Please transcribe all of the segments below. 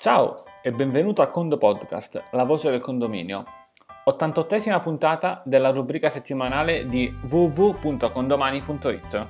Ciao e benvenuto a Condo Podcast, la voce del condominio. 88esima puntata della rubrica settimanale di www.condomani.it.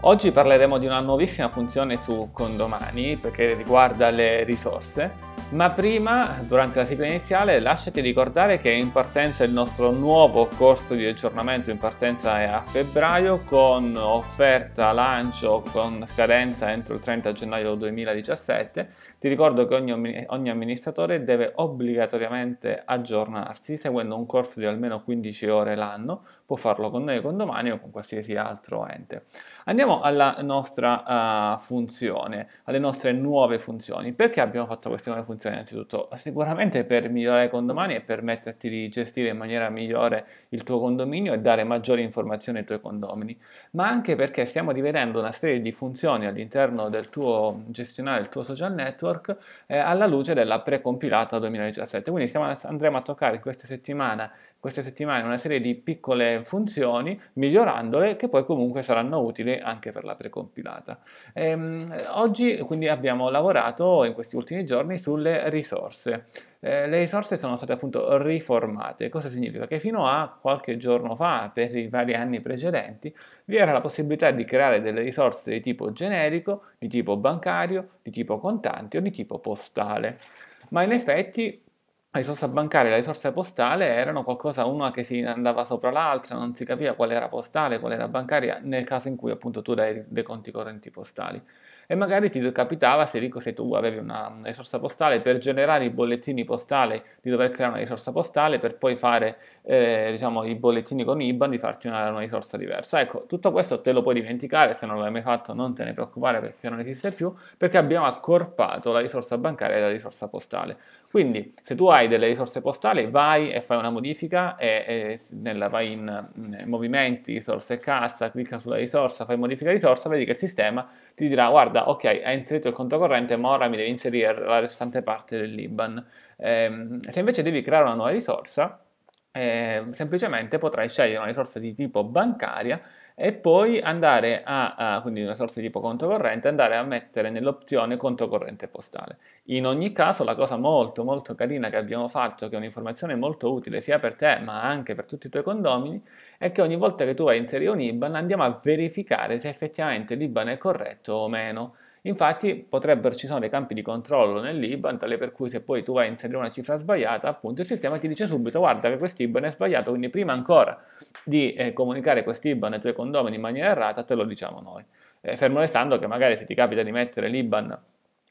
Oggi parleremo di una nuovissima funzione su Condomani perché riguarda le risorse ma prima, durante la sigla iniziale, lasciati ricordare che è in partenza il nostro nuovo corso di aggiornamento, in partenza è a febbraio, con offerta lancio con scadenza entro il 30 gennaio 2017. Ti ricordo che ogni, ogni amministratore deve obbligatoriamente aggiornarsi seguendo un corso di almeno 15 ore l'anno, può farlo con noi con domani o con qualsiasi altro ente. Andiamo alla nostra uh, funzione, alle nostre nuove funzioni. Perché abbiamo fatto queste nuove funzioni? Innanzitutto, sicuramente per migliorare i condomini e permetterti di gestire in maniera migliore il tuo condominio e dare maggiori informazioni ai tuoi condomini, ma anche perché stiamo rivedendo una serie di funzioni all'interno del tuo gestionale, del tuo social network, eh, alla luce della precompilata 2017. Quindi stiamo, andremo a toccare in queste settimane queste settimane una serie di piccole funzioni, migliorandole, che poi comunque saranno utili anche per la precompilata. Ehm, oggi quindi abbiamo lavorato in questi ultimi giorni sulle risorse. Eh, le risorse sono state appunto riformate. Cosa significa? Che fino a qualche giorno fa, per i vari anni precedenti, vi era la possibilità di creare delle risorse di tipo generico, di tipo bancario, di tipo contante o di tipo postale. Ma in effetti la risorsa bancaria e la risorsa postale erano qualcosa, una che si andava sopra l'altra, non si capiva quale era postale, quale era bancaria, nel caso in cui appunto tu dai dei conti correnti postali e magari ti capitava, se, se tu avevi una risorsa postale, per generare i bollettini postali di dover creare una risorsa postale per poi fare eh, diciamo, i bollettini con IBAN di farti una, una, risorsa diversa. Ecco, tutto questo te lo puoi dimenticare, se non l'hai mai fatto non te ne preoccupare perché non esiste più, perché abbiamo accorpato la risorsa bancaria e la risorsa postale. Quindi se tu hai delle risorse postali vai e fai una modifica e, e nella, vai in, in movimenti, risorse e cassa, clicca sulla risorsa, fai modifica risorsa, vedi che il sistema ti dirà guarda ok hai inserito il conto corrente ma ora mi devi inserire la restante parte dell'IBAN. Eh, se invece devi creare una nuova risorsa, eh, semplicemente potrai scegliere una risorsa di tipo bancaria e poi andare a, a, quindi una sorta di tipo conto corrente, andare a mettere nell'opzione conto corrente postale. In ogni caso la cosa molto molto carina che abbiamo fatto, che è un'informazione molto utile sia per te ma anche per tutti i tuoi condomini, è che ogni volta che tu vai a inserire un IBAN andiamo a verificare se effettivamente l'IBAN è corretto o meno. Infatti potrebbero, ci sono dei campi di controllo nell'IBAN, tale per cui se poi tu vai a inserire una cifra sbagliata, appunto il sistema ti dice subito guarda che questo IBAN è sbagliato, quindi prima ancora di eh, comunicare questo IBAN ai tuoi condomini in maniera errata, te lo diciamo noi. Eh, fermo restando che magari se ti capita di mettere l'IBAN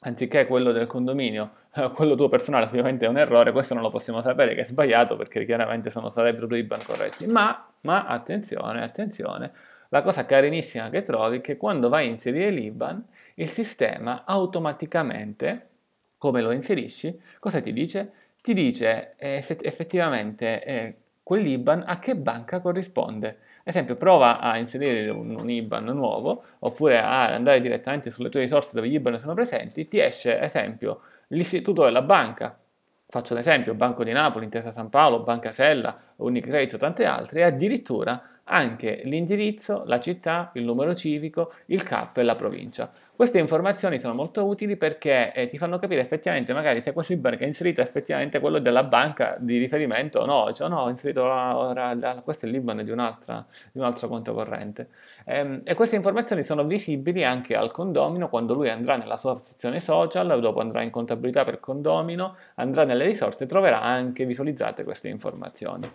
anziché quello del condominio, eh, quello tuo personale ovviamente è un errore, questo non lo possiamo sapere che è sbagliato perché chiaramente sono, sarebbero due IBAN corretti, ma, ma attenzione, attenzione, la cosa carinissima che trovi è che quando vai a inserire l'IBAN, il sistema automaticamente, come lo inserisci, cosa ti dice? Ti dice eh, effettivamente eh, quell'IBAN a che banca corrisponde. Ad esempio, prova a inserire un, un, IBAN nuovo oppure a andare direttamente sulle tue risorse dove gli IBAN sono presenti, ti esce, ad esempio, l'istituto della banca. Faccio un esempio, Banco di Napoli, Intesa San Paolo, Banca Sella, Unicredit o tante altre, e addirittura anche l'indirizzo, la città, il numero civico, il CAP e la provincia. Queste informazioni sono molto utili perché eh, ti fanno capire effettivamente magari se quel IBAN che hai inserito è effettivamente quello della banca di riferimento o no, cioè no, ho inserito ora, questo è l'IBAN di, di un altro conto corrente. Ehm, e queste informazioni sono visibili anche al condomino quando lui andrà nella sua sezione social, dopo andrà in contabilità per condomino, andrà nelle risorse e troverà anche visualizzate queste informazioni.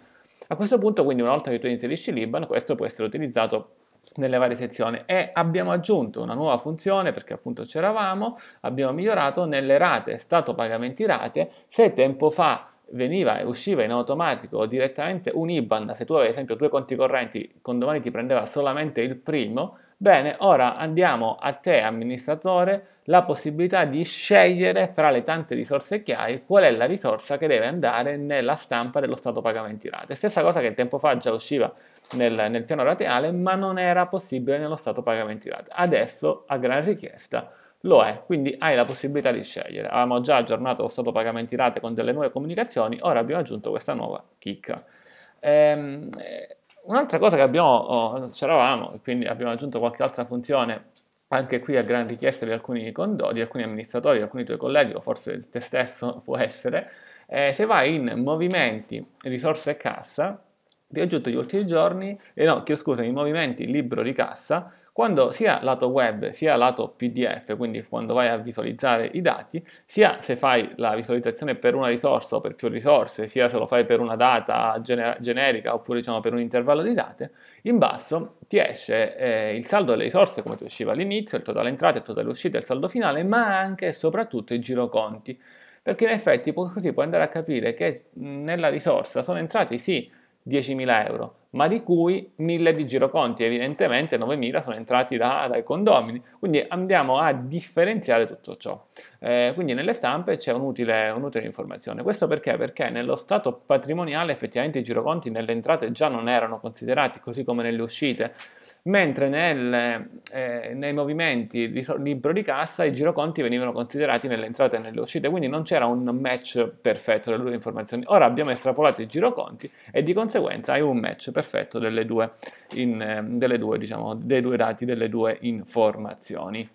A questo punto, quindi, una volta che tu inserisci l'IBAN, questo può essere utilizzato nelle varie sezioni. E abbiamo aggiunto una nuova funzione perché appunto c'eravamo, abbiamo migliorato nelle rate, stato pagamenti rate, se tempo fa veniva e usciva in automatico direttamente un IBAN, se tu avevi ad esempio due conti correnti, con domani ti prendeva solamente il primo, bene, ora andiamo a te amministratore la possibilità di scegliere fra le tante risorse che hai qual è la risorsa che deve andare nella stampa dello stato pagamenti rate. Stessa cosa che tempo fa già usciva nel, nel piano rateale, ma non era possibile nello stato pagamenti rate. Adesso, a gran richiesta, lo è, quindi hai la possibilità di scegliere. Avevamo già aggiornato lo stato pagamenti rate con delle nuove comunicazioni, ora abbiamo aggiunto questa nuova chicca. Ehm, un'altra cosa che abbiamo, oh, c'eravamo, quindi abbiamo aggiunto qualche altra funzione anche qui a gran richiesta di alcuni condo, di alcuni amministratori, di alcuni tuoi colleghi o forse te stesso può essere, eh, se vai in movimenti, risorse e cassa, vi aggiunto gli ultimi giorni, eh no, chiedo scusa, in movimenti libro di cassa, quando sia lato web sia lato PDF, quindi quando vai a visualizzare i dati, sia se fai la visualizzazione per una risorsa o per più risorse, sia se lo fai per una data gener- generica oppure diciamo per un intervallo di date, in basso ti esce eh, il saldo delle risorse come ti usciva all'inizio, il totale entrate, il totale uscite, il saldo finale, ma anche e soprattutto i giroconti. Perché in effetti così puoi andare a capire che nella risorsa sono entrati sì 10.000 euro, ma di cui 1.000 di giroconti, evidentemente 9.000 sono entrati da, dai condomini, quindi andiamo a differenziare tutto ciò. Eh, quindi nelle stampe c'è un'utile, un'utile informazione. Questo perché? Perché nello stato patrimoniale effettivamente i giroconti nelle entrate già non erano considerati, così come nelle uscite, mentre nel, eh, nei movimenti di libro di cassa i giroconti venivano considerati nelle entrate e nelle uscite, quindi non c'era un match perfetto delle due informazioni. Ora abbiamo estrapolato i giroconti e di conseguenza hai un match perfetto due, in, eh, due, diciamo, dei due dati, delle due informazioni.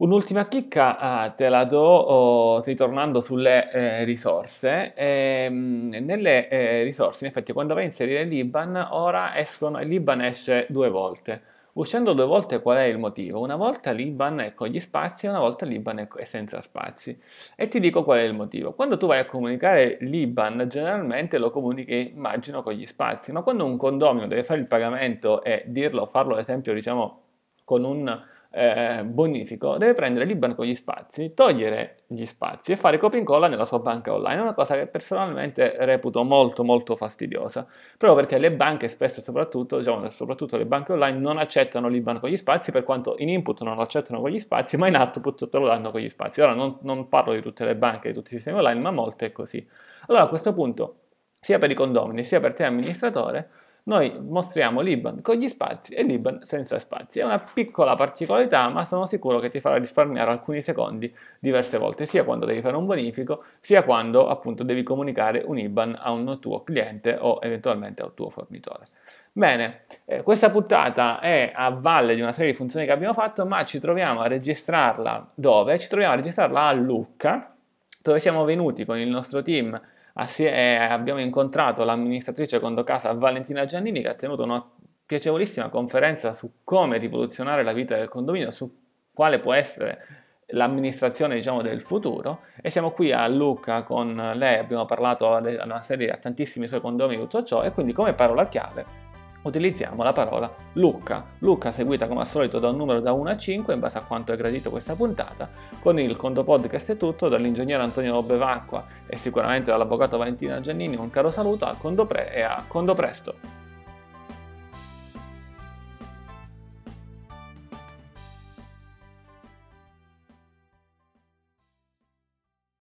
Un'ultima chicca ah, te la do oh, ritornando sulle eh, risorse. Ehm, nelle eh, risorse, in effetti, quando vai a inserire l'IBAN, ora escono, l'IBAN esce due volte. Uscendo due volte qual è il motivo? Una volta l'IBAN è con gli spazi e una volta l'IBAN è senza spazi. E ti dico qual è il motivo. Quando tu vai a comunicare l'IBAN, generalmente lo comunichi, immagino, con gli spazi, ma quando un condomino deve fare il pagamento e dirlo, farlo ad esempio, diciamo, con un eh, bonifico deve prendere l'IBAN con gli spazi, togliere gli spazi e fare copia e incolla nella sua banca online. È una cosa che personalmente reputo molto molto fastidiosa, proprio perché le banche spesso soprattutto, diciamo, soprattutto le banche online non accettano l'IBAN con gli spazi, per quanto in input non lo accettano con gli spazi, ma in output te lo danno con gli spazi. Ora non, non parlo di tutte le banche, di tutti i sistemi online, ma molte è così. Allora a questo punto, sia per i condomini sia per te amministratore, noi mostriamo l'IBAN con gli spazi e l'IBAN senza spazi. È una piccola particolarità, ma sono sicuro che ti farà risparmiare alcuni secondi diverse volte, sia quando devi fare un bonifico, sia quando appunto devi comunicare un IBAN a un tuo cliente o eventualmente a un tuo fornitore. Bene, eh, questa puntata è a valle di una serie di funzioni che abbiamo fatto, ma ci troviamo a registrarla dove? Ci troviamo a registrarla a Lucca, dove siamo venuti con il nostro team Assieme, abbiamo incontrato l'amministratrice Condocasa Valentina Giannini che ha tenuto una piacevolissima conferenza su come rivoluzionare la vita del condominio, su quale può essere l'amministrazione diciamo, del futuro. E siamo qui a Lucca con lei, abbiamo parlato a una serie, a tantissimi suoi condomini tutto ciò e quindi come parola chiave utilizziamo la parola Lucca. Lucca seguita come al solito da un numero da 1 a 5 in base a quanto è gradito questa puntata. Con il Conto Podcast è tutto, dall'ingegnere Antonio Bevacqua e sicuramente dall'avvocato Valentina Giannini un caro saluto a Condo e a Condo Presto.